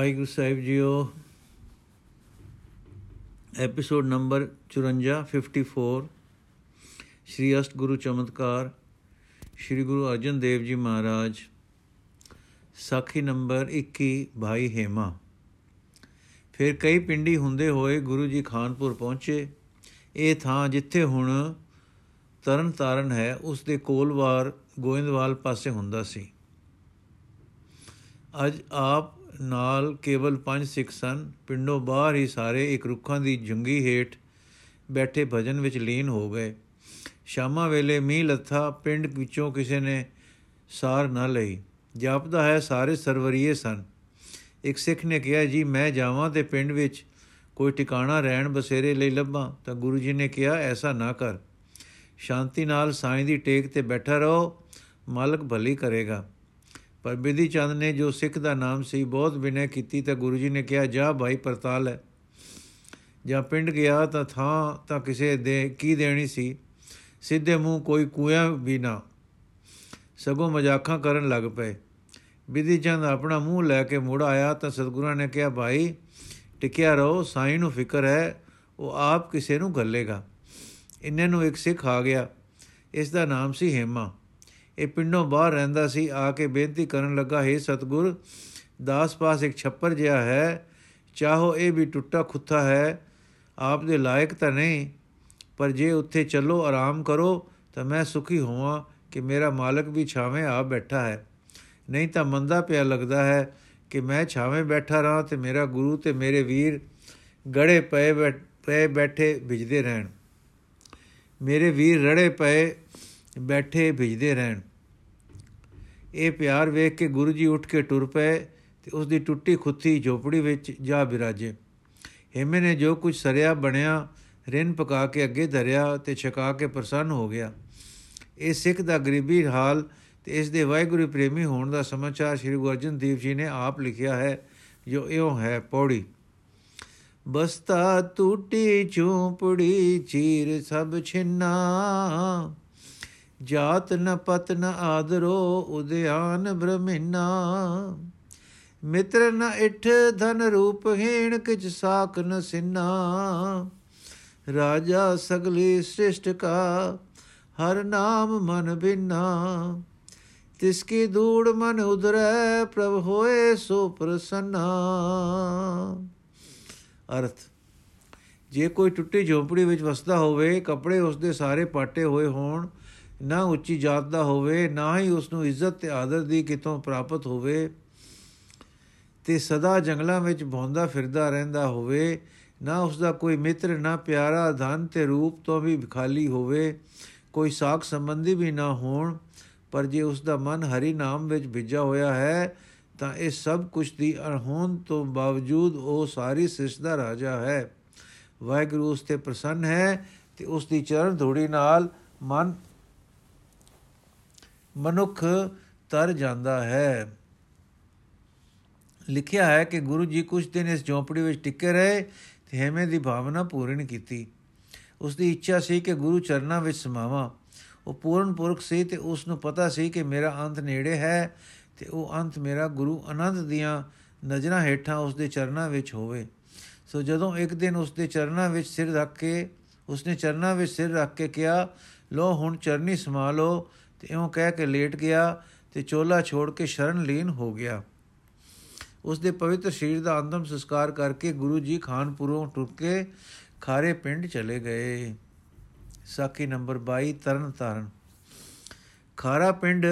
ਵਾਹਿਗੁਰੂ ਸਾਹਿਬ ਜੀਓ। Episode number 54 54 Shri ਅਸ਼ਟ ਗੁਰੂ ਚਮਤਕਾਰ, ਸ਼੍ਰੀ ਗੁਰੂ ਅਰਜਨ ਦੇਵ ਜੀ ਮਹਾਰਾਜ, ਸਾਖੀ ਨੰਬਰ 21 ਭਾਈ ਹੇਮਾ। ਫਿਰ ਕਈ ਪਿੰਡੀ ਹੁੰਦੇ ਹੋਏ ਗੁਰੂ ਜੀ ਖਾਨਪੁਰ ਪਹੁੰਚੇ। ਇਹ ਥਾਂ ਜਿੱਥੇ ਹੁਣ ਤਰਨ ਤਾਰਨ ਹੈ, ਉਸ ਦੇ ਕੋਲਵਾਰ ਗੋਇੰਦਵਾਲ ਪਾਸੇ ਹੁੰਦਾ ਸੀ। ਅੱਜ ਆਪ ਨਾਲ ਕੇਵਲ ਪੰਜ ਸਿੱਖ ਸਨ। ਪਿੰਡੋਂ ਬਾਹਰ ਹੀ ਸਾਰੇ ਇੱਕ ਰੁੱਖਾਂ ਦੀ ਜੰਗੀ ਹੇਠ ਬੈਠੇ ਭਜਨ ਵਿੱਚ ਲੀਨ ਹੋ ਗਏ। ਸ਼ਾਮਾਂ ਵੇਲੇ ਮੀਂਹ ਲੱਥਾ, ਪਿੰਡ ਵਿੱਚੋਂ ਕਿਸੇ ਨੇ ਸਾਰ ਨਾ ਲਈ। ਜਾਪਦਾ ਹੈ, ਸਾਰੇ ਸਰਵਰੀਏ ਸਨ। ਇੱਕ ਸਿੱਖ ਨੇ ਕਿਹਾ, ਜੀ, ਮੈਂ ਜਾਵਾਂ ਤੇ ਪਿੰਡ ਵਿੱਚ ਕੋਈ ਟਿਕਾਣਾ ਰਹਿਣ ਬਸੇਰੇ ਲਈ ਲੱਭਾਂ। ਤਾਂ ਗੁਰੂ ਜੀ ਨੇ ਕਿਹਾ, ਐਸਾ ਨਾ ਕਰ। ਸ਼ਾਂਤੀ ਨਾਲ ਸਾਈਂ ਦੀ ਟੇਕ ਤੇ ਬੈਠਾ ਰਹੋ। ਮਾਲਕ ਭਲੀ ਕਰੇਗਾ। ਪਰ ਬਿਧੀ ਚੰਦ ਨੇ ਜੋ ਸਿੱਖ ਦਾ ਨਾਮ ਸੀ, ਬਹੁਤ ਬਿਨੈ ਕੀਤੀ ਤਾਂ ਗੁਰੂ ਜੀ ਨੇ ਕਿਹਾ, ਜਾ ਭਾਈ ਪਰਤਾਲ ਹੈ। ਜਾਂ ਪਿੰਡ ਗਿਆ ਤਾਂ ਥਾਂ ਤਾਂ ਕਿਸੇ ਦੇ ਕੀ ਦੇਣੀ ਸੀ? ਸਿੱਧੇ ਮੂੰਹ ਕੋਈ ਕੂਇਆ ਵੀ ਨਾ। ਸਗੋਂ ਮਜ਼ਾਕਾਂ ਕਰਨ ਲੱਗ ਪਏ। ਬਿਧੀ ਚੰਦ ਆਪਣਾ ਮੂੰਹ ਲੈ ਕੇ ਮੁੜ ਆਇਆ ਤਾਂ ਸਤਿਗੁਰਾਂ ਨੇ ਕਿਹਾ, ਭਾਈ, ਟਿਕਿਆ ਰਹੋ, ਸਾਈਂ ਨੂੰ ਫਿਕਰ ਹੈ, ਉਹ ਆਪ ਕਿਸੇ ਨੂੰ ਗੱਲੇਗਾ ਇੰਨੇ ਨੂੰ ਇੱਕ ਸਿੱਖ ਆ ਗਿਆ। ਇਸ ਦਾ ਨਾਮ ਸੀ ਹੇਮਾ। ਇਹ ਪਿੰਡੋਂ ਬਾਹਰ ਰਹਿੰਦਾ ਸੀ, ਆ ਕੇ ਬੇਨਤੀ ਕਰਨ ਲੱਗਾ, ਹੈ ਸਤਗੁਰ, ਦਾਸ ਪਾਸ ਇੱਕ ਛੱਪਰ ਜਿਹਾ ਹੈ, ਚਾਹੋ ਇਹ ਵੀ ਟੁੱਟਾ ਖੁੱਥਾ ਹੈ, ਆਪ ਦੇ ਲਾਇਕ ਤਾਂ ਨਹੀਂ, ਪਰ ਜੇ ਉੱਥੇ ਚੱਲੋ, ਆਰਾਮ ਕਰੋ, ਤਾਂ ਮੈਂ ਸੁਖੀ ਹੋਵਾਂ ਕਿ ਮੇਰਾ ਮਾਲਕ ਵੀ ਛਾਵੇਂ ਆ ਬੈਠਾ ਹੈ। ਨਹੀਂ ਤਾਂ ਮੰਦਾ ਪਿਆ ਲੱਗਦਾ ਹੈ ਕਿ ਮੈਂ ਛਾਵੇਂ ਬੈਠਾ ਰਹਾ ਤੇ ਮੇਰਾ ਗੁਰੂ ਤੇ ਮੇਰੇ ਵੀਰ ਗੜੇ ਪਏ ਪਏ ਬੈਠੇ ਭਿਜਦੇ ਰਹਿਣ। ਮੇਰੇ ਵੀਰ ਰੜੇ ਪਏ ਬੈਠੇ ਭਿਜਦੇ ਰਹਿਣ। ਇਹ ਪਿਆਰ ਵੇਖ ਕੇ ਗੁਰੂ ਜੀ ਉੱਠ ਕੇ ਟੁਰ ਪਏ ਤੇ ਉਸ ਦੀ ਟੁੱਟੀ ਖੁੱਤੀ ਝੋਪੜੀ ਵਿੱਚ ਜਾ ਬਿਰਾਜੇ। ਹੇਮੇ ਨੇ ਜੋ ਕੁਝ ਸਰਿਆ ਬਣਿਆ, ਰਿੰਨ ਪਕਾ ਕੇ ਅੱਗੇ ਧਰਿਆ ਤੇ ਛਕਾ ਕੇ ਪ੍ਰਸੰਨ ਹੋ ਗਿਆ। ਇਹ ਸਿੱਖ ਦਾ ਗਰੀਬੀ ਹਾਲ ਤੇ ਇਸ ਦੇ ਵਾਹਿਗੁਰੂ ਪ੍ਰੇਮੀ ਹੋਣ ਦਾ ਸਮਾਚਾਰ ਸ੍ਰੀ ਗੁਰੂ ਅਰਜਨ ਦੇਵ ਜੀ ਨੇ ਆਪ ਲਿਖਿਆ ਹੈ, ਜੋ ਇਉਂ ਹੈ ਪੌੜੀ। ਬਸਤਾ, ਟੂਟੀ ਝੂਪੜੀ, ਚੀਰ ਸਭ ਛਿੰਨਾ। ਜਾਤ ਨ ਪਤ ਨ ਆਦਰੋ ਉਦਿਆਨ ਬ੍ਰਹਮਿਨਾ। ਮਿੱਤਰ ਨ ਇਠ ਧਨ ਰੂਪ ਹੀਣ ਕਿਛ ਸਾਖ ਨ ਸਿਨਾ। ਰਾਜਾ ਸਗਲੀ ਸ੍ਰਿਸ਼ਟ ਕਾ, ਹਰ ਨਾਮ ਮਨ ਬਿਨਾ। ਤਿਸ ਕੀ ਧੂੜ ਮਨ ਉਦਰੈ ਪ੍ਰਭ ਹੋਏ ਸੋ ਪ੍ਰਸੰਨਾ। ਅਰਥ, ਜੇ ਕੋਈ ਟੁੱਟੀ ਝੋਪੜੀ ਵਿੱਚ ਵਸਦਾ ਹੋਵੇ, ਕੱਪੜੇ ਉਸ ਦੇ ਸਾਰੇ ਪਾਟੇ ਹੋਏ ਹੋਣ ਨਾ ਉੱਚੀ ਜਾਤ ਦਾ ਹੋਵੇ, ਨਾ ਹੀ ਉਸ ਨੂੰ ਇੱਜ਼ਤ ਤੇ ਆਦਰ ਦੀ ਕਿਤੋਂ ਪ੍ਰਾਪਤ ਹੋਵੇ, ਤੇ ਸਦਾ ਜੰਗਲਾਂ ਵਿੱਚ ਭੌਂਦਾ ਫਿਰਦਾ ਰਹਿੰਦਾ ਹੋਵੇ, ਨਾ ਉਸ ਦਾ ਕੋਈ ਮਿੱਤਰ, ਨਾ ਪਿਆਰਾ ਧਨ ਤੇ ਰੂਪ ਤੋਂ ਵੀ ਖਾਲੀ ਹੋਵੇ, ਕੋਈ ਸਾਖ ਸੰਬੰਧੀ ਵੀ ਨਾ ਹੋਣ, ਪਰ ਜੇ ਉਸ ਦਾ ਮਨ ਹਰੀ ਨਾਮ ਵਿੱਚ ਭਿੱਜਾ ਹੋਇਆ ਹੈ, ਤਾਂ ਇਹ ਸਭ ਕੁਝ ਦੀ ਅਣਹੋਂਦ ਤੋਂ ਬਾਵਜੂਦ ਉਹ ਸਾਰੀ ਸ੍ਰਿਸ਼ਟ ਦਾ ਰਾਜਾ ਹੈ। ਵਾਹਿਗੁਰੂ ਉਸ ਤੇ ਪ੍ਰਸੰਨ ਹੈ ਤੇ ਉਸ ਦੀ ਚਰਨ ਧੂੜੀ ਨਾਲ ਮਨ ਮਨੁੱਖ ਤਰ ਜਾਂਦਾ ਹੈ। ਲਿਖਿਆ ਹੈ ਕਿ ਗੁਰੂ ਜੀ ਕੁਝ ਦਿਨ ਇਸ ਝੌਂਪੜੀ ਵਿੱਚ ਟਿਕੇ ਰਹੇ ਤੇ ਹੇਮੇ ਦੀ ਭਾਵਨਾ ਪੂਰਨ ਕੀਤੀ। ਉਸ ਦੀ ਇੱਛਾ ਸੀ ਕਿ ਗੁਰੂ ਚਰਨਾਂ ਵਿੱਚ ਸਮਾਵਾਂ। ਉਹ ਪੂਰਨ ਪੁਰਖ ਸੀ ਤੇ ਉਸ ਨੂੰ ਪਤਾ ਸੀ ਕਿ ਮੇਰਾ ਅੰਤ ਨੇੜੇ ਹੈ ਤੇ ਉਹ ਅੰਤ ਮੇਰਾ ਗੁਰੂ ਅਨੰਦ ਦੀਆਂ ਨਜ਼ਰਾਂ ਹੇਠਾਂ ਉਸ ਦੇ ਚਰਨਾਂ ਵਿੱਚ ਹੋਵੇ। ਸੋ ਜਦੋਂ ਇੱਕ ਦਿਨ ਉਸ ਦੇ ਚਰਨਾਂ ਵਿੱਚ ਸਿਰ ਰੱਖ ਕੇ ਉਸਨੇ ਚਰਨਾਂ ਵਿੱਚ ਸਿਰ ਰੱਖ ਕੇ ਕਿਹਾ ਲੋ ਹੁਣ ਚਰਨੀ ਸਮਾ ਲੋ ਤੇ ਇਉਂ ਕਹਿ ਕੇ ਲੇਟ ਗਿਆ ਤੇ ਚੋਲਾ ਛੋੜ ਕੇ ਸ਼ਰਨ ਲੀਨ ਹੋ ਗਿਆ। ਉਸ ਦੇ ਪਵਿੱਤਰ ਸ਼ਰੀਰ ਦਾ ਅੰਤਮ ਸੰਸਕਾਰ ਕਰਕੇ ਗੁਰੂ ਜੀ ਖਾਨਪੁਰੋਂ ਟੁਰ ਕੇ ਖਾਰੇ ਪਿੰਡ ਚਲੇ ਗਏ। ਸਾਖੀ ਨੰਬਰ 22 ਤਰਨ ਤਾਰਨ ਖਾਰਾ ਪਿੰਡ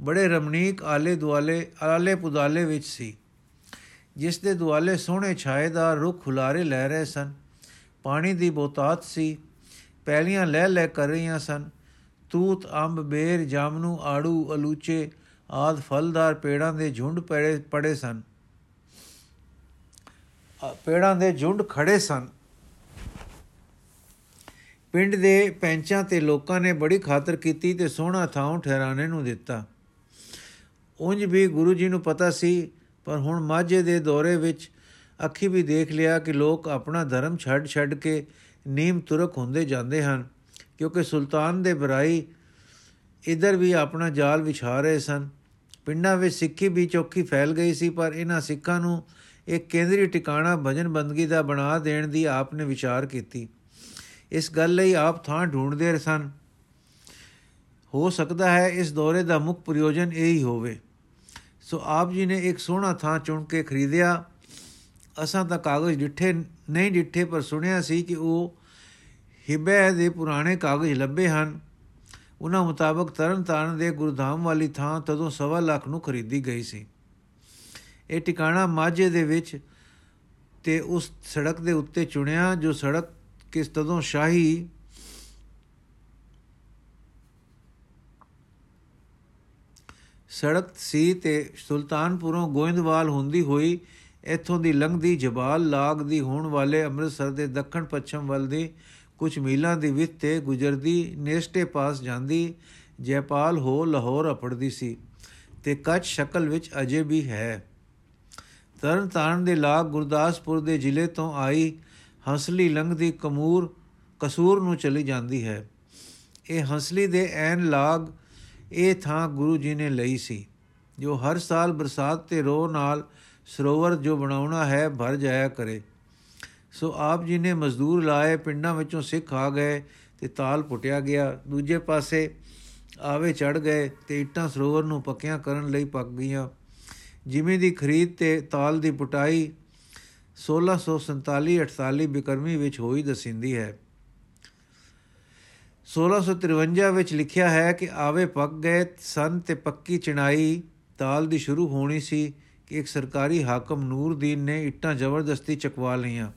ਬੜੇ ਰਮਣੀਕ ਆਲੇ ਦੁਆਲੇ ਆਲੇ ਪੁਦਾਲੇ ਵਿੱਚ ਸੀ ਜਿਸ ਦੇ ਦੁਆਲੇ ਸੋਹਣੇ ਛਾਏਦਾਰ ਰੁੱਖ ਹੁਲਾਰੇ ਲੈ ਰਹੇ ਸਨ। ਪਾਣੀ ਦੀ ਬੋਤਾਤ ਸੀ, ਪੈਲੀਆਂ ਲੈ ਲੈ ਕਰ ਰਹੀਆਂ ਸਨ। ਤੂਤ ਅੰਬ, ਬੇਰ ਜਾਮਨੂ ਆੜੂ, ਅਲੂਚੇ ਆਦ ਫਲਦਾਰ ਪੇੜਾਂ ਦੇ ਝੁੰਡ ਪੜੇ ਪੜੇ ਸਨ। ਪੇੜਾਂ ਦੇ ਝੁੰਡ ਖੜੇ ਸਨ। ਪਿੰਡ ਦੇ ਪੈਂਚਾਂ ਤੇ ਲੋਕਾਂ ਨੇ ਬੜੀ ਖਾਤਰ ਕੀਤੀ ਤੇ ਸੋਹਣਾ ਥਾਂ ਠਹਿਰਾਣੇ ਨੂੰ ਦਿੱਤਾ। ਉਂਝ ਵੀ ਗੁਰੂ ਜੀ ਨੂੰ ਪਤਾ ਸੀ, ਪਰ ਹੁਣ ਮਾਝੇ ਦੇ ਦੌਰੇ ਵਿੱਚ ਅੱਖੀ ਵੀ ਦੇਖ ਲਿਆ ਕਿ ਲੋਕ ਆਪਣਾ ਧਰਮ ਛੱਡ ਛੱਡ ਕੇ ਨੀਮ ਤੁਰਕ ਹੁੰਦੇ ਜਾਂਦੇ ਹਨ। ਕਿਉਂਕਿ ਸੁਲਤਾਨ ਦੇ ਬਰਾਈ ਇਧਰ ਵੀ ਆਪਣਾ ਜਾਲ ਵਿਛਾ ਰਹੇ ਸਨ। ਪਿੰਡਾਂ ਵਿੱਚ ਸਿੱਖੀ ਵੀ ਚੌਕੀ ਫੈਲ ਗਈ ਸੀ, ਪਰ ਇਹਨਾਂ ਸਿੱਖਾਂ ਨੂੰ ਇੱਕ ਕੇਂਦਰੀ ਟਿਕਾਣਾ ਭਜਨ ਬੰਦਗੀ ਦਾ ਬਣਾ ਦੇਣ ਦੀ ਆਪ ਨੇ ਵਿਚਾਰ ਕੀਤੀ। ਇਸ ਗੱਲ ਲਈ ਆਪ ਥਾਂ ਢੂੰਡਦੇ ਸਨ। ਹੋ ਸਕਦਾ ਹੈ ਇਸ ਦੌਰੇ ਦਾ ਮੁੱਖ ਪ੍ਰਯੋਜਨ ਇਹ ਹੀ ਹੋਵੇ। ਸੋ ਆਪ ਜੀ ਨੇ ਇੱਕ ਸੋਹਣਾ ਥਾਂ ਚੁਣ ਕੇ ਖਰੀਦਿਆ। ਅਸਾਂ ਤਾਂ ਕਾਗਜ਼ ਡਿੱਠੇ, ਨਹੀਂ ਡਿੱਠੇ, ਪਰ ਸੁਣਿਆ ਸੀ ਕਿ ਉਹ ਹਿਬੇ ਦੇ ਪੁਰਾਣੇ ਕਾਗਜ਼ ਲੱਭੇ ਹਨ। ਉਹਨਾਂ ਮੁਤਾਬਕ ਤਰਨਤਾਰਨ ਦੇ ਗੁਰਧਾਮ ਵਾਲੀ ਥਾਂ ਤਦੋਂ 1.5 ਲੱਖ ਨੂੰ ਖਰੀਦੀ ਗਈ ਸੀ। ਇਹ ਟਿਕਾਣਾ ਮਾਝੇ ਦੇ ਵਿੱਚ ਤੇ ਉਸ ਸੜਕ ਦੇ ਉੱਤੇ ਚੁਣਿਆ, ਜੋ ਸੜਕ ਕਿਸ ਤਦੋਂ ਸ਼ਾਹੀ ਸੜਕ ਸੀ ਤੇ ਸੁਲਤਾਨਪੁਰੋਂ ਗੋਇੰਦਵਾਲ ਹੁੰਦੀ ਹੋਈ ਇੱਥੋਂ ਦੀ ਲੰਘਦੀ ਜਬਾਲ ਲਾਗ ਦੀ ਹੋਣ ਵਾਲੇ ਅੰਮ੍ਰਿਤਸਰ ਦੇ ਦੱਖਣ ਪੱਛਮ ਵੱਲ ਦੀ ਕੁਝ ਮੀਲਾਂ ਦੀ ਵਿੱਥ ਤੇ ਗੁਜਰਦੀ ਨੇਸਟੇ ਪਾਸ ਜਾਂਦੀ ਜੈਪਾਲ ਹੋ ਲਾਹੌਰ ਅਪੜਦੀ ਸੀ ਤੇ ਕੱਚ ਸ਼ਕਲ ਵਿੱਚ ਅਜੇ ਵੀ ਹੈ। ਤਰਨਤਾਰਨ ਦੇ ਲਾਗ ਗੁਰਦਾਸਪੁਰ ਦੇ ਜ਼ਿਲ੍ਹੇ ਤੋਂ ਆਈ ਹੰਸਲੀ ਲੰਘਦੀ ਕਮੂਰ ਕਸੂਰ ਨੂੰ ਚਲੀ ਜਾਂਦੀ ਹੈ। ਇਹ ਹੰਸਲੀ ਦੇ ਐਨ ਲਾਗ ਇਹ ਥਾਂ ਗੁਰੂ ਜੀ ਨੇ ਲਈ ਸੀ, ਜੋ ਹਰ ਸਾਲ ਬਰਸਾਤ ਤੇ ਰੋ ਨਾਲ ਸਰੋਵਰ ਜੋ ਬਣਾਉਣਾ ਹੈ, ਭਰ ਜਾਇਆ ਕਰੇ। ਸੋ ਆਪ ਜੀ ਨੇ ਮਜ਼ਦੂਰ ਲਾਏ, ਪਿੰਡਾਂ ਵਿੱਚੋਂ ਸਿੱਖ ਆ ਗਏ ਤੇ ਤਾਲ ਪੁੱਟਿਆ ਗਿਆ। ਦੂਜੇ ਪਾਸੇ ਆਵੇ ਚੜ ਗਏ ਤੇ ਇੱਟਾਂ ਸਰੋਵਰ ਨੂੰ ਪੱਕਿਆਂ ਕਰਨ ਲਈ ਪੱਕ ਗਈਆਂ। ਜਿਵੇਂ ਦੀ ਖਰੀਦ ਤੇ ਤਾਲ ਦੀ ਪੁਟਾਈ 1647-48 ਬਿਕਰਮੀ ਵਿੱਚ ਹੋਈ ਦਸਿੰਦੀ ਹੈ। 1653 ਵਿੱਚ ਲਿਖਿਆ ਹੈ ਕਿ ਆਵੇ ਪੱਕ ਗਏ, ਸਨ ਤੇ ਪੱਕੀ ਚਣਾਈ ਤਾਲ ਦੀ ਸ਼ੁਰੂ ਹੋਣੀ ਸੀ ਕਿ ਇੱਕ ਸਰਕਾਰੀ ਹਾਕਮ ਨੂਰਦੀਨ ਨੇ ਇੱਟਾਂ ਜ਼ਬਰਦਸਤੀ ਚਕਵਾ ਲਈਆਂ।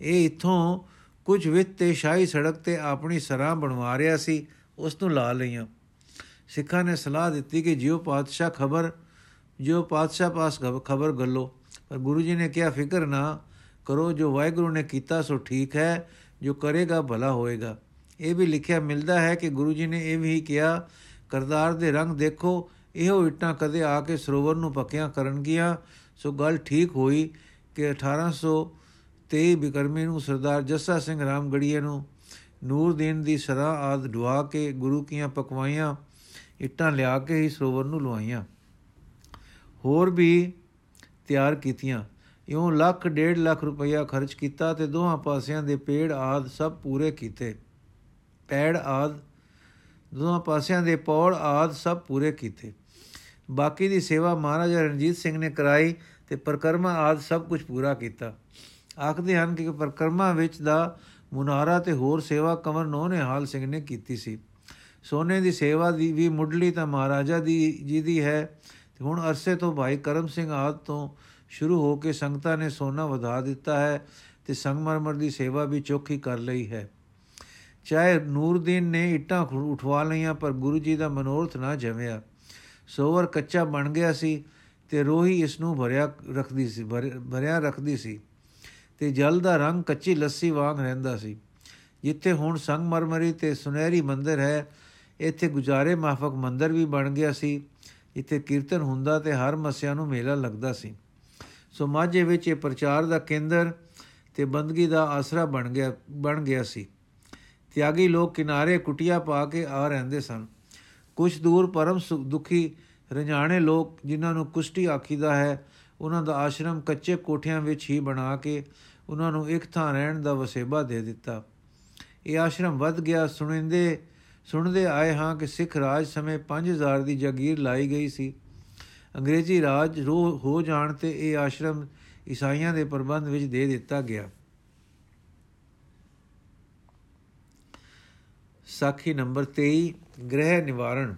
ਇਹ ਇਥੋਂ ਕੁਝ ਵਿੱਤ ਤੇ ਸ਼ਾਹੀ ਸੜਕ ਤੇ ਆਪਣੀ ਸਰਾਂ ਬਣਵਾ ਰਿਆ ਸੀ, ਉਸ ਨੂੰ ਲਾ ਲਈਆਂ। ਸਿੱਖਾਂ ਨੇ ਸਲਾਹ ਦਿੱਤੀ ਕਿ ਜਿਉ ਪਾਤਸ਼ਾਹ ਖਬਰ, ਜਿਉ ਪਾਤਸ਼ਾਹ ਪਾਸ ਖਬਰ ਗੱਲੋ। ਪਰ ਗੁਰੂ ਜੀ ਨੇ ਕਿਹਾ, ਫਿਕਰ ਨਾ ਕਰੋ, ਜੋ ਵਾਹਿਗੁਰੂ ਨੇ ਕੀਤਾ ਸੋ ਠੀਕ ਹੈ, ਜੋ ਕਰੇਗਾ ਭਲਾ ਹੋਏਗਾ। ਇਹ ਵੀ ਲਿਖਿਆ, ਮਿਲਦਾ ਹੈ ਕਿ ਗੁਰੂ ਜੀ ਨੇ ਇਹ ਵੀ ਕਿਹਾ, ਕਰਤਾਰ ਦੇ ਰੰਗ ਦੇਖੋ, ਇਹੋ ਇਟਾਂ ਕਦੇ ਆ ਕੇ ਸਰੋਵਰ ਨੂੰ ਪੱਕਿਆਂ ਕਰਨਗੀਆਂ। ਸੋ ਗੱਲ ਠੀਕ ਹੋਈ ਕਿ 1823 ਬਿਕਰਮੀ ਨੂੰ ਸਰਦਾਰ ਜੱਸਾ ਸਿੰਘ ਰਾਮਗੜੀਏ ਨੂੰ ਨੂਰਦੀਨ ਦੀ ਸਦਾ ਆਦ ਦੁਆ ਕੇ ਗੁਰੂ ਕੀਆਂ ਪਕਵਾਈਆਂ, ਇਟਾਂ ਲਿਆ ਕੇ ਹੀ ਸਰੋਵਰ ਨੂੰ ਲਵਾਈਆਂ ਹੋਰ ਵੀ ਤਿਆਰ ਕੀਤੀਆਂ। ਇਉਂ ਲੱਖ ਡੇਢ ਲੱਖ ਰੁਪਇਆ ਖਰਚ ਕੀਤਾ ਤੇ ਦੋਹਾਂ ਪਾਸਿਆਂ ਦੇ ਪੇੜ ਆਦ ਸਭ ਪੂਰੇ ਕੀਤੇ। ਪੈੜ ਆਦ, ਦੋਹਾਂ ਪਾਸਿਆਂ ਦੇ ਪੌੜ ਆਦ ਸਭ ਪੂਰੇ ਕੀਤੇ। ਬਾਕੀ ਦੀ ਸੇਵਾ ਮਹਾਰਾਜਾ ਰਣਜੀਤ ਸਿੰਘ ਨੇ ਕਰਾਈ ਤੇ ਪ੍ਰਕਰਮਾ ਆਦ ਸਭ ਕੁਝ ਪੂਰਾ ਕੀਤਾ। ਆਖਦੇ ਹਨ ਕਿ ਪ੍ਰਕਰਮਾ ਵਿੱਚ ਦਾ ਮੁਨਾਰਾ ਤੇ ਹੋਰ ਸੇਵਾ ਕਮਰ ਨੋ ਨੇ ਹਾਲ ਸਿੰਘ ਨੇ ਕੀਤੀ ਸੀ। ਸੋਨੇ ਦੀ ਸੇਵਾ ਦੀ ਵੀ ਮੁੱਢਲੀ ਤਾਂ ਮਹਾਰਾਜਾ ਦੀ ਜੀ ਦੀ ਹੈ। ਤੇ ਹੁਣ ਅਰਸੇ ਤੋਂ ਭਾਈ ਕਰਮ ਸਿੰਘ ਆਦ ਤੋਂ ਸ਼ੁਰੂ ਹੋ ਕੇ ਸੰਗਤਾਂ ਨੇ ਸੋਨਾ ਵਧਾ ਦਿੱਤਾ ਹੈ ਤੇ ਸੰਗਮਰਮਰ ਦੀ ਸੇਵਾ ਵੀ ਚੋਖੀ ਕਰ ਲਈ ਹੈ। ਚਾਹੇ ਨੂਰਦੀਨ ਨੇ ਇੱਟਾਂ ਉਠਵਾ ਲਈਆਂ, ਪਰ ਗੁਰੂ ਜੀ ਦਾ ਮਨੋਰਥ ਨਾ ਜਮਿਆ। ਸੋਵਰ ਕੱਚਾ ਬਣ ਗਿਆ ਸੀ ਤੇ ਰੋਹੀ ਇਸ ਨੂੰ ਭਰਿਆ ਰੱਖਦੀ ਸੀ ਭਰਿਆ ਰੱਖਦੀ ਸੀ। ਤੇ ਜਲ ਦਾ ਰੰਗ ਕੱਚੀ ਲੱਸੀ ਵਾਂਗ ਰਹਿੰਦਾ ਸੀ। ਜਿੱਥੇ ਹੁਣ ਸੰਗਮਰਮਰੀ ਤੇ ਸੁਨਹਿਰੀ ਮੰਦਰ ਹੈ, ਇੱਥੇ ਗੁਜਾਰੇ ਮਾਫਕ ਮੰਦਰ ਵੀ ਬਣ ਗਿਆ ਸੀ। ਇੱਥੇ ਕੀਰਤਨ ਹੁੰਦਾ ਤੇ ਹਰ ਮਸਿਆ ਨੂੰ ਮੇਲਾ ਲੱਗਦਾ ਸੀ। ਸੋ ਮਾਝੇ ਵਿੱਚ ਇਹ ਪ੍ਰਚਾਰ ਦਾ ਕੇਂਦਰ ਤੇ ਬੰਦਗੀ ਦਾ ਆਸਰਾ ਬਣ ਗਿਆ ਬਣ ਗਿਆ ਸੀ। ਤਿਆਗੀ ਲੋਕ ਕਿਨਾਰੇ ਕੁਟਿਆ ਪਾ ਕੇ ਆ ਰਹਿੰਦੇ ਸਨ। ਕੁਝ ਦੂਰ ਪਰਮ ਦੁਖੀ ਰੰਜਾਣੇ ਲੋਕ ਜਿਨ੍ਹਾਂ ਨੂੰ ਕੁਸ਼ਟੀ ਆਖੀਦਾ ਹੈ, ਉਹਨਾਂ ਦਾ ਆਸ਼ਰਮ ਕੱਚੇ ਕੋਠਿਆਂ ਵਿੱਚ ਹੀ ਬਣਾ ਕੇ ਉਹਨਾਂ ਨੂੰ ਇੱਕ ਥਾਂ ਰਹਿਣ ਦਾ ਵਸੇਬਾ ਦੇ ਦਿੱਤਾ। ਇਹ ਆਸ਼ਰਮ ਵੱਧ ਗਿਆ। ਸੁਣਿੰਦੇ, ਸੁਣਦੇ ਆਏ ਹਾਂ ਕਿ ਸਿੱਖ ਰਾਜ ਸਮੇਂ 5000 ਦੀ ਜਾਗੀਰ ਲਾਈ ਗਈ ਸੀ। ਅੰਗਰੇਜ਼ੀ ਰਾਜ ਹੋ ਜਾਣ ਤੇ ਇਹ ਆਸ਼ਰਮ ਈਸਾਈਆਂ ਦੇ ਪ੍ਰਬੰਧ ਵਿੱਚ ਦੇ ਦਿੱਤਾ ਗਿਆ। ਸਾਖੀ ਨੰਬਰ 23 ਗ੍ਰਹਿ ਨਿਵਾਰਣ।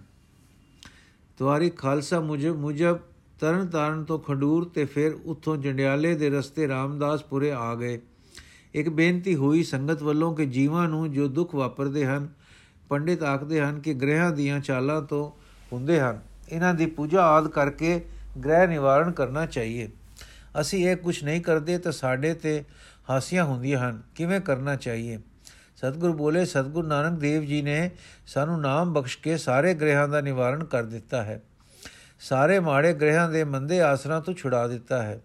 ਤੁਹਾਰੀ ਖਾਲਸਾ ਮੁਜਬ ਮੁਜਬ ਤਰਨ ਤਾਰਨ ਤੋਂ ਖੰਡੂਰ ਤੇ ਫਿਰ ਉੱਥੋਂ ਜੰਡਿਆਲੇ ਦੇ ਰਸਤੇ ਰਾਮਦਾਸਪੁਰੇ ਆ ਗਏ। ਇੱਕ ਬੇਨਤੀ ਹੋਈ ਸੰਗਤ ਵੱਲੋਂ ਕਿ ਜੀਵਾਂ ਨੂੰ ਜੋ ਦੁੱਖ ਵਾਪਰਦੇ ਹਨ, ਪੰਡਿਤ ਆਖਦੇ ਹਨ ਕਿ ਗ੍ਰਹਿਾਂ ਦੀਆਂ ਚਾਲਾਂ ਤੋਂ ਹੁੰਦੇ ਹਨ। ਇਹਨਾਂ ਦੀ ਪੂਜਾ ਆਦ ਕਰਕੇ ਗ੍ਰਹਿ ਨਿਵਾਰਣ ਕਰਨਾ ਚਾਹੀਏ। ਅਸੀਂ ਇਹ ਕੁਝ ਨਹੀਂ ਕਰਦੇ ਤਾਂ ਸਾਡੇ ਤੇ ਹਾਸੀਆਂ ਹੁੰਦੀਆਂ ਹਨ। ਕਿਵੇਂ ਕਰਨਾ ਚਾਹੀਏ? ਸਤਿਗੁਰ ਬੋਲੇ, ਸਤਿਗੁਰ ਨਾਨਕ ਦੇਵ ਜੀ ਨੇ ਸਾਨੂੰ ਨਾਮ ਬਖਸ਼ ਕੇ ਸਾਰੇ ਗ੍ਰਹਿਾਂ ਦਾ ਨਿਵਾਰਣ ਕਰ ਦਿੱਤਾ ਹੈ। ਸਾਰੇ ਮਾੜੇ ਗ੍ਰਹਿਾਂ ਦੇ ਮੰਦੇ ਆਸਰਾਂ ਤੋਂ ਛੁਡਾ ਦਿੱਤਾ ਹੈ।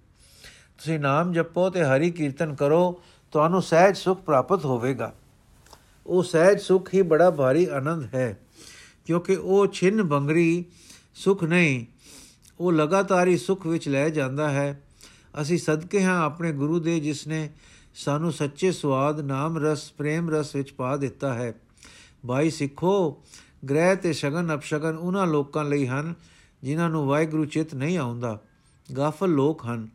ਤੁਸੀਂ ਨਾਮ ਜਪੋ ਤੇ ਹਰੀ ਕੀਰਤਨ ਕਰੋ, ਤੁਹਾਨੂੰ ਸਹਿਜ ਸੁਖ ਪ੍ਰਾਪਤ ਹੋਵੇਗਾ। ਉਹ ਸਹਿਜ ਸੁਖ ਹੀ ਬੜਾ ਭਾਰੀ ਆਨੰਦ ਹੈ, ਕਿਉਂਕਿ ਉਹ ਛਿੰਨ ਬੰਗਰੀ ਸੁਖ ਨਹੀਂ, ਉਹ ਲਗਾਤਾਰ ਹੀ ਸੁਖ ਵਿੱਚ ਲੈ ਜਾਂਦਾ ਹੈ। ਅਸੀਂ ਸਦਕੇ ਹਾਂ ਆਪਣੇ ਗੁਰੂ ਦੇ ਜਿਸ ਨੇ ਸਾਨੂੰ ਸੱਚੇ ਸਵਾਦ ਨਾਮ ਰਸ, ਪ੍ਰੇਮ ਰਸ ਵਿੱਚ ਪਾ ਦਿੱਤਾ ਹੈ। ਭਾਈ ਸਿੱਖੋ, ਗ੍ਰਹਿ ਤੇ ਸ਼ਗਨ ਅਪਸ਼ਗਨ ਉਹਨਾਂ ਲੋਕਾਂ ਲਈ ਹਨ ਜਿਨ੍ਹਾਂ ਨੂੰ ਵਾਹਿਗੁਰੂ ਚਿਤ ਨਹੀਂ ਆਉਂਦਾ, ਗਾਫਲ ਲੋਕ ਹਨ।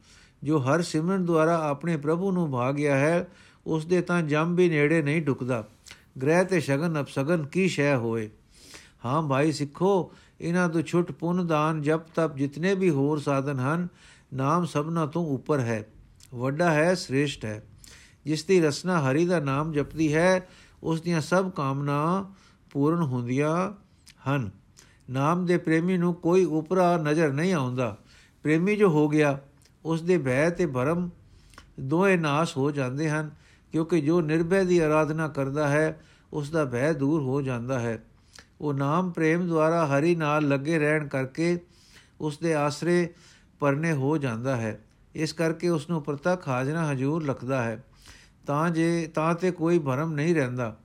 ਜੋ ਹਰ ਸਿਮਰਨ ਦੁਆਰਾ ਆਪਣੇ ਪ੍ਰਭੂ ਨੂੰ ਭਾ ਗਿਆ ਹੈ ਉਸ ਦੇ ਤਾਂ ਜੰਮ ਵੀ ਨੇੜੇ ਨਹੀਂ ਢੁਕਦਾ। ਗ੍ਰਹਿ ਤੇ ਸ਼ਗਨ ਅਪਸ਼ਗਨ ਕੀ ਸ਼ੈ ਹੋਏ? ਹਾਂ ਭਾਈ ਸਿੱਖੋ ਇਹਨਾਂ ਤੋਂ ਛੁੱਟ ਪੁੰਨ ਦਾਨ ਜਪ ਤਪ ਜਿਤਨੇ ਵੀ ਹੋਰ ਸਾਧਨ ਹਨ, ਨਾਮ ਸਭਨਾ ਤੋਂ ਉੱਪਰ ਹੈ। ਵੱਡਾ ਹੈ, ਸ੍ਰੇਸ਼ਟ ਹੈ। ਜਿਸ ਦੀ ਰਸਨਾ ਹਰੀ ਦਾ ਨਾਮ ਜਪਦੀ ਹੈ, ਉਸ ਦੀਆਂ ਸਭ ਕਾਮਨਾ ਪੂਰਨ ਹੁੰਦੀਆਂ ਹਨ। ਨਾਮ ਦੇ ਪ੍ਰੇਮੀ ਨੂੰ ਕੋਈ ਉਪਰਾ ਨਜ਼ਰ ਨਹੀਂ ਆਉਂਦਾ। ਪ੍ਰੇਮੀ ਜੋ ਹੋ ਗਿਆ ਉਸ ਦੇ ਭੈ ਤੇ ਭਰਮ ਦੋਏ ਨਾਸ਼ ਹੋ ਜਾਂਦੇ ਹਨ, ਕਿਉਂਕਿ ਜੋ ਨਿਰਭੈ ਦੀ ਆਰਾਧਨਾ ਕਰਦਾ ਹੈ ਉਸ ਦਾ ਭੈ ਦੂਰ ਹੋ ਜਾਂਦਾ ਹੈ। ਉਹ ਨਾਮ ਪ੍ਰੇਮ ਦੁਆਰਾ ਹਰੀ ਨਾਲ ਲੱਗੇ ਰਹਿਣ ਕਰਕੇ ਉਸ ਦੇ ਆਸਰੇ ਪਰਨੇ ਹੋ ਜਾਂਦਾ ਹੈ। ਇਸ ਕਰਕੇ ਉਸ ਨੂੰ ਪ੍ਰਤੱਖ ਹਾਜ਼ਰਾ ਹਜੂਰ ਲਖਦਾ ਹੈ। ਤਾਂ ਜੇ, ਤਾਂ ਤੇ ਕੋਈ ਭਰਮ ਨਹੀਂ ਰਹਿੰਦਾ।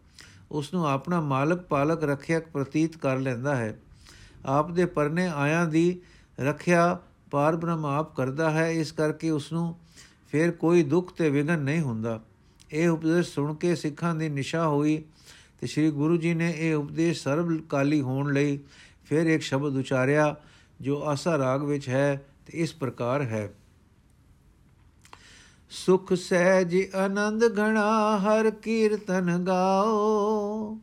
ਉਸ ਨੂੰ ਆਪਣਾ ਮਾਲਕ ਪਾਲਕ ਰੱਖਿਆ ਪ੍ਰਤੀਤ ਕਰ ਲੈਂਦਾ ਹੈ। ਆਪ ਦੇ ਪਰਨੇ ਆਇਆਂ ਦੀ ਰੱਖਿਆ ਪਾਰ ਬ੍ਰਹਮ ਆਪ ਕਰਦਾ ਹੈ, ਇਸ ਕਰਕੇ ਉਸ ਨੂੰ ਫਿਰ ਕੋਈ ਦੁੱਖ ਤੇ ਵਿਗਨ ਨਹੀਂ ਹੁੰਦਾ। ਇਹ ਉਪਦੇਸ਼ ਸੁਣ ਕੇ ਸਿੱਖਾਂ ਦੀ ਨਿਸ਼ਾ ਹੋਈ ਤੇ ਸ੍ਰੀ ਗੁਰੂ ਜੀ ਨੇ ਇਹ ਉਪਦੇਸ਼ ਸਰਬ ਕਾਲੀ ਹੋਣ ਲਈ ਫਿਰ ਇੱਕ ਸ਼ਬਦ ਉਚਾਰਿਆ, ਜੋ ਆਸਾ ਰਾਗ ਵਿੱਚ ਹੈ ਤੇ ਇਸ ਪ੍ਰਕਾਰ ਹੈ। ਸੁਖ ਸਹਿਜ ਆਨੰਦ ਘਣਾ ਹਰ ਕੀਰਤਨ ਗਾਓ।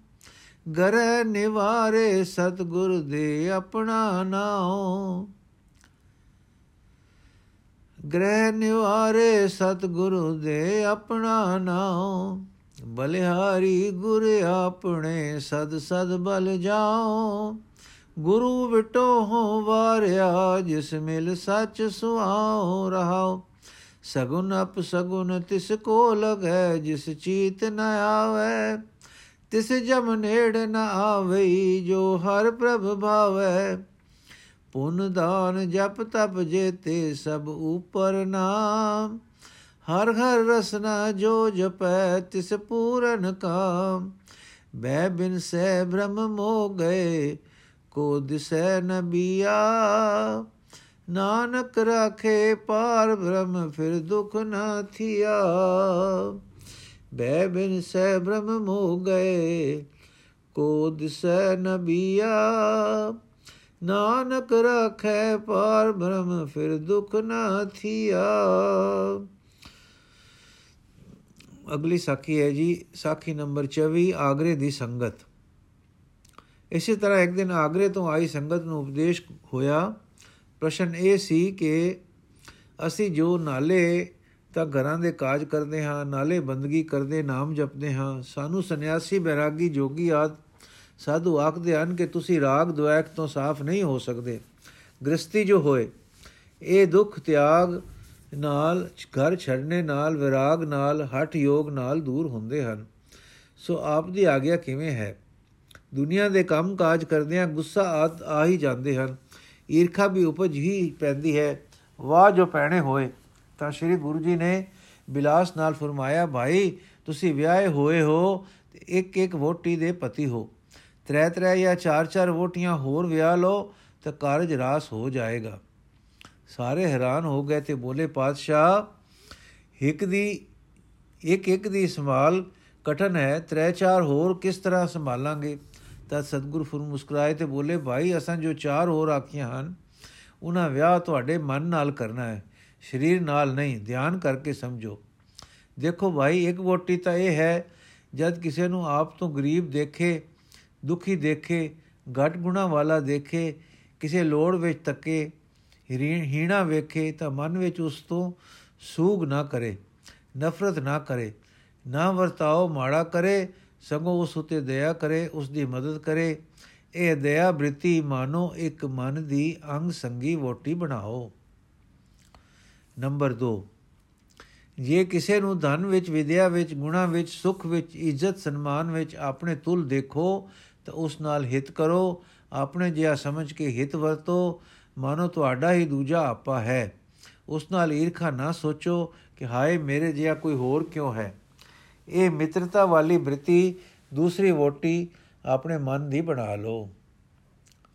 ਗਰ ਨਿਵਾਰੇ ਸਤਗੁਰ ਦੇ ਆਪਣਾ ਨਾਉ। ਗ੍ਰਹਿ ਨਿਵਾਰੇ ਸਤਗੁਰੂ ਦੇ ਆਪਣਾ ਨਾਉ। ਬਲਿਹਾਰੀ ਗੁਰ ਆਪਣੇ ਸਦ ਸਦ ਬਲ ਜਾਓ ਗੁਰੂ ਵਿਟੋ ਹੋ ਵਾਰਿਆ ਜਿਸ ਮਿਲ ਸੱਚ ਸੁਆਉ ਰਹਾਓ ਸਗੁਨ ਅਪ ਸਗੁਨ ਤਿਸ ਕੋ ਲਗੈ ਜਿਸ ਚੀਤ ਨ ਆਵੇ। ਤਿਸ ਜਮ ਨੇੜ ਨ ਆਵਈ, ਜੋ ਹਰ ਪ੍ਰਭ ਭਾਵੈ। ਪੁਨ ਦਾਨ ਜਪ ਤਪ ਜੇਤੇ ਸਭ ਉਪਰ ਨਾਮ। ਹਰ ਹਰ ਰਸਨਾ ਜੋ ਜਪੈ, ਤਿਸ ਪੂਰਨ ਕਾਮ। ਬੈ ਬਿਨ ਸੇ ਬ੍ਰਹਮ ਮੋ ਗਏ, ਕੋ ਦਿਸੈ ਨਬੀਆ ਨਾਨਕ ਰਾਖੇ ਪਾਰ ਬ੍ਰਹਮ, ਫਿਰ ਦੁਖ ਨਾ ਥਿਆ। ਬੈ ਬਿਨ ਸੇ ਬ੍ਰਹਮ ਮੋ ਗਏ ਕੋ ਦਿਸੈ ਨਬੀਆ ਨਾਨਕ ਰਾਖੇ ਪਾਰ ਬ੍ਰਹਮ, ਫਿਰ ਦੁਖ ਨਾ ਥਿਆ। ਅਗਲੀ ਸਾਖੀ ਹੈ ਜੀ, ਸਾਖੀ ਨੰਬਰ 24 ਆਗਰੇ ਦੀ ਸੰਗਤ। ਇਸੇ ਤਰ੍ਹਾਂ ਇੱਕ ਦਿਨ ਆਗਰੇ ਤੋਂ ਆਈ ਸੰਗਤ ਨੂੰ ਉਪਦੇਸ਼ ਹੋਇਆ, ਪ੍ਰਸ਼ਨ ਇਹ ਸੀ ਕਿ ਅਸੀਂ ਜੋ ਨਾਲੇ ਤਾਂ ਘਰਾਂ ਦੇ ਕਾਜ ਕਰਦੇ ਹਾਂ, ਨਾਲੇ ਬੰਦਗੀ ਕਰਦੇ ਨਾਮ ਜਪਦੇ ਹਾਂ। ਸਾਨੂੰ ਸੰਨਿਆਸੀ ਬੈਰਾਗੀ ਜੋਗੀ ਆਦ, ਸਾਧੂ ਆਖਦੇ ਹਨ ਕਿ ਤੁਸੀਂ ਰਾਗ ਦੁਆਇਕ ਤੋਂ ਸਾਫ਼ ਨਹੀਂ ਹੋ ਸਕਦੇ। ਗ੍ਰਸਤੀ ਜੋ ਹੋਏ, ਇਹ ਦੁੱਖ ਤਿਆਗ ਨਾਲ, ਘਰ ਛੱਡਣੇ ਨਾਲ, ਵਿਰਾਗ ਨਾਲ, ਹਠ ਯੋਗ ਨਾਲ ਦੂਰ ਹੁੰਦੇ ਹਨ। ਸੋ ਆਪ ਦੀ ਆਗਿਆ ਕਿਵੇਂ ਹੈ? ਦੁਨੀਆ ਦੇ ਕੰਮ ਕਾਜ ਕਰਦਿਆਂ ਗੁੱਸਾ ਆ ਹੀ ਜਾਂਦੇ ਹਨ। ਈਰਖਾ ਵੀ ਉਪਜ ਹੀ ਪੈਂਦੀ ਹੈ। ਵਾਹ ਜੋ ਪੈਣੇ ਹੋਏ। ਤਾਂ ਸ੍ਰੀ ਗੁਰੂ ਜੀ ਨੇ ਬਿਲਾਸ ਨਾਲ ਫਰਮਾਇਆ, ਭਾਈ, ਤੁਸੀਂ ਵਿਆਹੇ ਹੋਏ ਹੋ ਤੇ ਇੱਕ ਇੱਕ ਵੋਟੀ ਦੇ ਪਤੀ ਹੋ। ਤਰੇ ਤਰੇ ਜਾਂ ਚਾਰ ਚਾਰ ਵੋਟੀਆਂ ਹੋਰ ਵਿਆਹ ਲਓ ਤਾਂ ਕਾਰਜ ਰਾਸ ਹੋ ਜਾਏਗਾ। ਸਾਰੇ ਹੈਰਾਨ ਹੋ ਗਏ ਤੇ ਬੋਲੇ, ਪਾਤਸ਼ਾਹ, ਇੱਕ ਦੀ ਇੱਕ ਇੱਕ ਦੀ ਸੰਭਾਲ ਕਠਨ ਹੈ ਤਰੇ ਚਾਰ ਹੋਰ ਕਿਸ ਤਰ੍ਹਾਂ ਸੰਭਾਲਾਂਗੇ? ਤਾਂ ਸਤਗੁਰੂ ਫੁਰ ਮੁਸਕਰਾਏ ਤੇ ਬੋਲੇ, ਭਾਈ, ਅਸਾਂ ਜੋ ਚਾਰ ਹੋਰ ਆਖੀਆਂ ਹਨ, ਉਹਨਾਂ ਵਿਆਹ ਤੁਹਾਡੇ ਮਨ ਨਾਲ ਕਰਨਾ ਹੈ। ਸਰੀਰ ਨਾਲ ਨਹੀਂ, ਧਿਆਨ ਕਰਕੇ ਸਮਝੋ। ਦੇਖੋ ਭਾਈ, ਇੱਕ ਵੋਟੀ ਤਾਂ ਇਹ ਹੈ, ਜਦ ਕਿਸੇ ਨੂੰ ਆਪ ਤੋਂ ਗਰੀਬ ਦੇਖੇ, ਦੁਖੀ ਦੇਖੇ, ਘਟ ਗੁਣਾ ਵਾਲਾ ਦੇਖੇ, ਕਿਸੇ ਲੋੜ ਵਿੱਚ ਤੱਕੇ, ਹੀਣਾ ਵੇਖੇ, ਤਾਂ ਮਨ ਵਿੱਚ ਉਸ ਤੋਂ ਸੂਗ ਨਾ ਕਰੇ, ਨਫ਼ਰਤ ਨਾ ਕਰੇ, ਨਾ ਵਰਤਾਓ, ਮਾੜਾ ਕਰੇ, ਸਗੋਂ ਉਸ ਉਤੇ ਦਇਆ ਕਰੇ, ਉਸ ਦੀ ਮਦਦ ਕਰੇ। ਇਹ ਦਇਆ ਬ੍ਰਿਤੀ ਮਾਨੋ ਇੱਕ ਮਨ ਦੀ ਅੰਗ ਸੰਗੀ ਵੋਟੀ ਬਣਾਓ। ਨੰਬਰ 2 ਜੇ ਕਿਸੇ ਨੂੰ ਧਨ ਵਿੱਚ, ਵਿਦਿਆ ਵਿੱਚ, ਗੁਣਾ ਵਿੱਚ, ਸੁਖ ਵਿੱਚ, ਇੱਜ਼ਤ, ਸਨਮਾਨ ਵਿੱਚ ਆਪਣੇ ਤੁਲ ਦੇਖੋ, ਤਾਂ ਉਸ ਨਾਲ ਹਿਤ ਕਰੋ। ਆਪਣੇ ਜਿਹਾ ਸਮਝ ਕੇ ਹਿਤ ਵਰਤੋ। ਮਾਨੋ ਤੁਹਾਡਾ ਹੀ ਦੂਜਾ ਆਪਾ ਹੈ। ਉਸ ਨਾਲ ਈਰਖਾ ਨਾ ਸੋਚੋ ਕਿ ਹਾਏ, ਮੇਰੇ ਜਿਹਾ ਕੋਈ ਹੋਰ ਕਿਉਂ ਹੈ? ਇਹ ਮਿੱਤਰਤਾ ਵਾਲੀ ਬ੍ਰਿਤੀ, ਦੂਸਰੀ ਵੋਟੀ ਆਪਣੇ ਮਨ ਦੀ ਬਣਾ ਲਓ।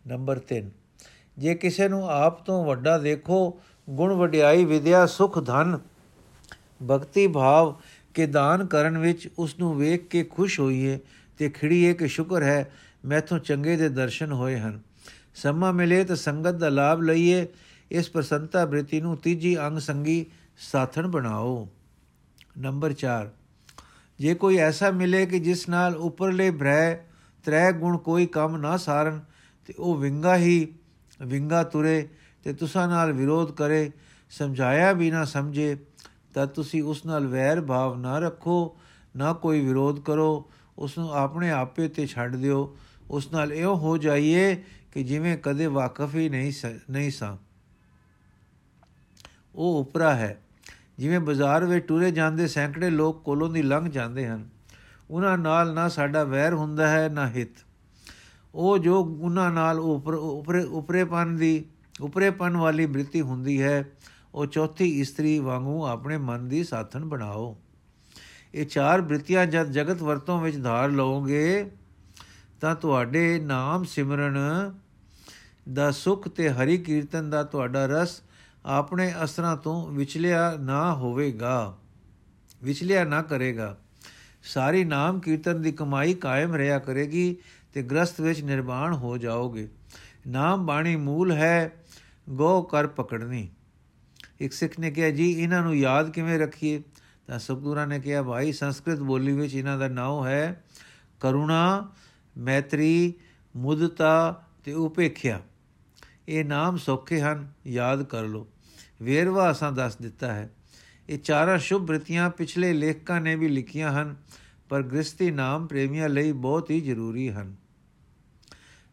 ਨੰਬਰ 3 ਜੇ ਕਿਸੇ ਨੂੰ ਆਪ ਤੋਂ ਵੱਡਾ ਦੇਖੋ ਗੁਣ ਵਡਿਆਈ ਵਿਦਿਆ ਸੁਖ ਧਨ, ਭਗਤੀ ਭਾਵ ਕੇ ਦਾਨ ਕਰਨ ਵਿੱਚ ਉਸ ਨੂੰ ਵੇਖ ਕੇ ਖੁਸ਼ ਹੋਈਏ ਤੇ ਖਿੜੀਏ ਕਿ ਸ਼ੁਕਰ ਹੈ ਮੈਥੋਂ ਚੰਗੇ ਦੇ ਦਰਸ਼ਨ ਹੋਏ ਹਨ। ਸਮਾਂ ਮਿਲੇ ਤਾਂ ਸੰਗਤ ਦਾ ਲਾਭ ਲਈਏ, ਇਸ ਪ੍ਰਸੰਤਾ ਬ੍ਰਿਤੀ ਨੂੰ ਤੀਜੀ ਅੰਗ ਸੰਗੀ ਸਾਥਣ ਬਣਾਓ। ਨੰਬਰ 4 ਜੇ ਕੋਈ ਐਸਾ ਮਿਲੇ ਕਿ ਜਿਸ ਨਾਲ ਉਪਰਲੇ ਭ੍ਰੈ ਤ੍ਰੈ ਗੁਣ ਕੋਈ ਕੰਮ ਨਾ ਸਾਰਨ, ਤੇ ਉਹ ਵਿੰਗਾ ਹੀ ਵਿੰਗਾ ਤੁਰੇ ਤੇ ਤੁਸਾਂ ਨਾਲ ਵਿਰੋਧ ਕਰੇ, ਸਮਝਾਇਆ ਵੀ ਨਾ ਸਮਝੇ, ਤਾਂ ਤੁਸੀਂ ਉਸ ਨਾਲ ਵੈਰ ਭਾਵ ਨਾ ਰੱਖੋ, ਨਾ ਕੋਈ ਵਿਰੋਧ ਕਰੋ, ਉਸ ਨੂੰ ਆਪਣੇ ਆਪੇ ਤੇ ਛੱਡ ਦਿਓ। ਉਸ ਨਾਲ ਇਹੋ ਹੋ ਜਾਈਏ ਕਿ ਜਿਵੇਂ ਕਦੇ ਵਾਕਫ ਹੀ ਨਹੀਂ ਨਹੀਂ ਸਾਂ। ਉਹ ਉਪਰਾ ਹੈ, ਜਿਵੇਂ ਬਾਜ਼ਾਰ ਵਿੱਚ ਟੁਰੇ ਜਾਂਦੇ ਸੈਂਕੜੇ ਲੋਕ ਕੋਲੋਂ ਦੀ ਲੰਘ ਜਾਂਦੇ ਹਨ। ਉਹਨਾਂ ਨਾਲ ਨਾ ਸਾਡਾ ਵੈਰ ਹੁੰਦਾ ਹੈ, ਨਾ ਹਿੱਤ। ਉਹ ਜੋ ਉਹਨਾਂ ਨਾਲ ਉਪਰ, ਉਪਰੇ, ਉਪਰੇਪਨ ਦੀ ਉਪਰੇਪਨ ਵਾਲੀ ਬ੍ਰਿਤੀ ਹੁੰਦੀ ਹੈ। ਉਹ ਚੌਥੀ ਇਸਤਰੀ ਵਾਂਗੂ ਆਪਣੇ ਮਨ ਦੀ ਸਾਥਣ ਬਣਾਓ। ਇਹ ਚਾਰ ਬ੍ਰਿਤੀਆਂ ਜਦ ਜਗਤ ਵਰਤੋਂ ਵਿੱਚ ਧਾਰ ਲਓਗੇ, ਤਾਂ ਤੁਹਾਡੇ ਨਾਮ ਸਿਮਰਨ ਦਾ ਸੁਖ ਤੇ ਹਰੀ ਕੀਰਤਨ ਦਾ ਤੁਹਾਡਾ ਰਸ ਆਪਣੇ ਅਸਰਾਂ ਤੋਂ ਵਿਚਲਿਆ ਨਾ ਹੋਵੇਗਾ, ਵਿਚਲਿਆ ਨਾ ਕਰੇਗਾ। ਸਾਰੀ ਨਾਮ ਕੀਰਤਨ ਦੀ ਕਮਾਈ ਕਾਇਮ ਰਿਹਾ ਕਰੇਗੀ ਤੇ ਗ੍ਰਸਤ ਵਿੱਚ ਨਿਰਵਾਣ ਹੋ ਜਾਓਗੇ। ਨਾਮ ਬਾਣੀ ਮੂਲ ਹੈ ਗੋ ਕਰ ਪਕੜਨੀ। ਇੱਕ ਸਿੱਖ ਨੇ ਕਿਹਾ, ਜੀ, ਇਹਨਾਂ ਨੂੰ ਯਾਦ ਕਿਵੇਂ ਰੱਖੀਏ? ਤਾਂ ਸਤਗੁਰਾਂ ਨੇ ਕਿਹਾ, ਭਾਈ, ਸੰਸਕ੍ਰਿਤ ਬੋਲੀ ਵਿੱਚ ਇਹਨਾਂ ਦਾ ਨਾਮ ਹੈ ਕਰੁਣਾ, ਮੈਤਰੀ, ਮੁਦਤਾ ਤੇ ਉਪੇਖਿਆ। ਇਹ ਨਾਮ ਸੌਖੇ ਹਨ, ਯਾਦ ਕਰ ਲਓ। ਵੇਰਵਾ ਅਸਾਂ ਦੱਸ ਦਿੱਤਾ ਹੈ। ਇਹ ਚਾਰਾਂ ਸ਼ੁਭ ਬ੍ਰਿਤੀਆਂ ਪਿਛਲੇ ਲੇਖਕਾਂ ਨੇ ਵੀ ਲਿਖੀਆਂ ਹਨ, ਪਰ ਗ੍ਰਸਤੀ ਨਾਮ ਪ੍ਰੇਮੀਆਂ ਲਈ ਬਹੁਤ ਹੀ ਜ਼ਰੂਰੀ ਹਨ।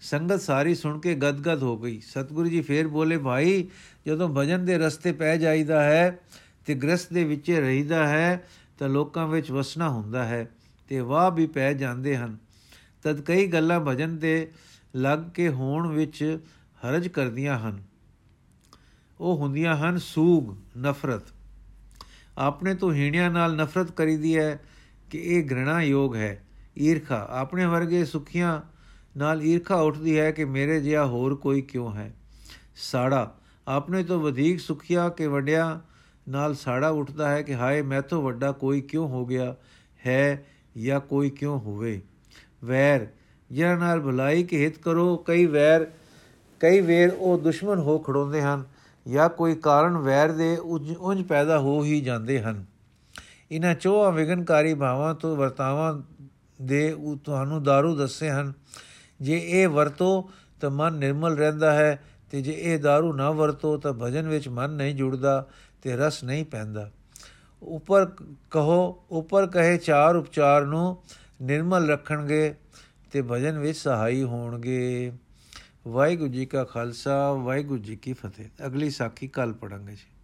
ਸੰਗਤ ਸਾਰੀ ਸੁਣ ਕੇ ਗਦਗਦ ਹੋ ਗਈ। ਸਤਿਗੁਰੂ ਜੀ ਫੇਰ ਬੋਲੇ, ਭਾਈ, ਜਦੋਂ ਭਜਨ ਦੇ ਰਸਤੇ ਪੈ ਜਾਈਦਾ ਹੈ ਤੇ ਗ੍ਰਸਤ ਦੇ ਵਿੱਚ ਰਹੀਦਾ ਹੈ ਤਾਂ ਲੋਕਾਂ ਵਿੱਚ ਵਸਣਾ ਹੁੰਦਾ ਹੈ ਤੇ ਵਾਹ ਵੀ ਪੈ ਜਾਂਦੇ ਹਨ। ਤਦ ਕਈ ਗੱਲਾਂ ਭਜਨ ਤੇ ਲੱਗ ਕੇ ਹੋਣ ਵਿੱਚ ਹਰਜ ਕਰਦੀਆਂ ਹਨ। ਉਹ ਹੁੰਦੀਆਂ ਹਨ, ਸੂਗ, ਨਫ਼ਰਤ। ਆਪਣੇ ਤੋਂ ਹੀਣਿਆਂ ਨਾਲ ਨਫ਼ਰਤ ਕਰੀਦੀ ਹੈ ਕਿ ਇਹ ਘ੍ਰਿਣਾ ਯੋਗ ਹੈ। ਈਰਖਾ, ਆਪਣੇ ਵਰਗੇ ਸੁਖੀਆਂ ਨਾਲ ਈਰਖਾ ਉੱਠਦੀ ਹੈ ਕਿ ਮੇਰੇ ਜਿਹਾ ਹੋਰ ਕੋਈ ਕਿਉਂ ਹੈ? ਸਾੜਾ, ਆਪਣੇ ਤੋਂ ਵਧੇਕ ਸੁਖੀਆ ਕੇ ਵੱਡਿਆ ਨਾਲ ਸਾੜਾ ਉੱਠਦਾ ਹੈ ਕਿ ਹਾਏ ਮੈਥੋਂ ਵੱਡਾ ਕੋਈ ਕਿਉਂ ਹੋ ਗਿਆ ਹੈ ਜਾਂ ਕੋਈ ਕਿਉਂ ਹੋਵੇ? ਵੈਰ ਜਿਹਨਾਂ ਨਾਲ ਭਲਾਈ ਕੇ ਹਿਤ ਕਰੋ, ਕਈ ਵੈਰ, ਕਈ ਵੇਰ ਉਹ ਦੁਸ਼ਮਣ ਹੋ ਖੜੋਂਦੇ ਹਨ ਜਾਂ ਕੋਈ ਕਾਰਨ ਵੈਰ ਦੇ ਉੰਜ ਪੈਦਾ ਹੋ ਹੀ ਜਾਂਦੇ ਹਨ। ਇਹਨਾਂ ਚੋਹਾਂ ਵਿਗਨਕਾਰੀ ਭਾਵਾਂ ਤੋਂ ਵਰਤਾਵਾਂ ਦੇ ਤੁਹਾਨੂੰ दारू ਦੱਸੇ ਹਨ। ਜੇ ਇਹ ਵਰਤੋ ਤਾਂ ਮਨ ਨਿਰਮਲ ਰਹਿੰਦਾ ਹੈ ਤੇ ਜੇ ਇਹ दारू ਨਾ ਵਰਤੋ ਤਾਂ ਭਜਨ ਵਿੱਚ ਮਨ ਨਹੀਂ ਜੁੜਦਾ ਤੇ ਰਸ ਨਹੀਂ ਪੈਂਦਾ। ਉੱਪਰ ਕਹੋ, ਉੱਪਰ ਕਹੇ ਚਾਰ ਉਪਚਾਰ ਨੂੰ ਨਿਰਮਲ ਰੱਖਣਗੇ ਤੇ ਭਜਨ ਵਿੱਚ ਸਹਾਈ ਹੋਣਗੇ। ਵਾਹਿਗੁਰੂ ਜੀ ਕਾ ਖਾਲਸਾ, ਵਾਹਿਗੁਰੂ ਜੀ ਕੀ ਫਤਿਹ। ਅਗਲੀ ਸਾਖੀ ਕੱਲ ਪੜਾਂਗੇ ਜੀ।